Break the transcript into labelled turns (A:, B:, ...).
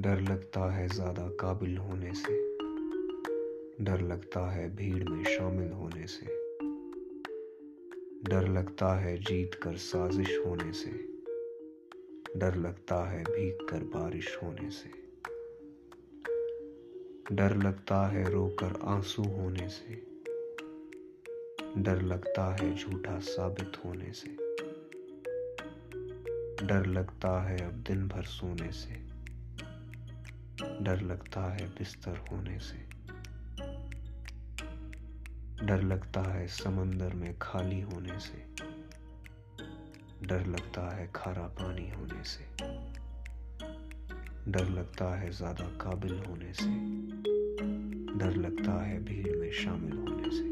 A: डर लगता है ज़्यादा काबिल होने से। डर लगता है भीड़ में शामिल होने से। डर लगता है जीत कर साजिश होने से। डर लगता है भीग कर बारिश होने से। डर लगता है रोकर आँसू होने से। डर लगता है झूठा साबित होने से। डर लगता है अब दिन भर सोने से। डर लगता है बिस्तर होने से। डर लगता है समंदर में खाली होने से। डर लगता है खारा पानी होने से। डर लगता है ज़्यादा काबिल होने से। डर लगता है भीड़ में शामिल होने से।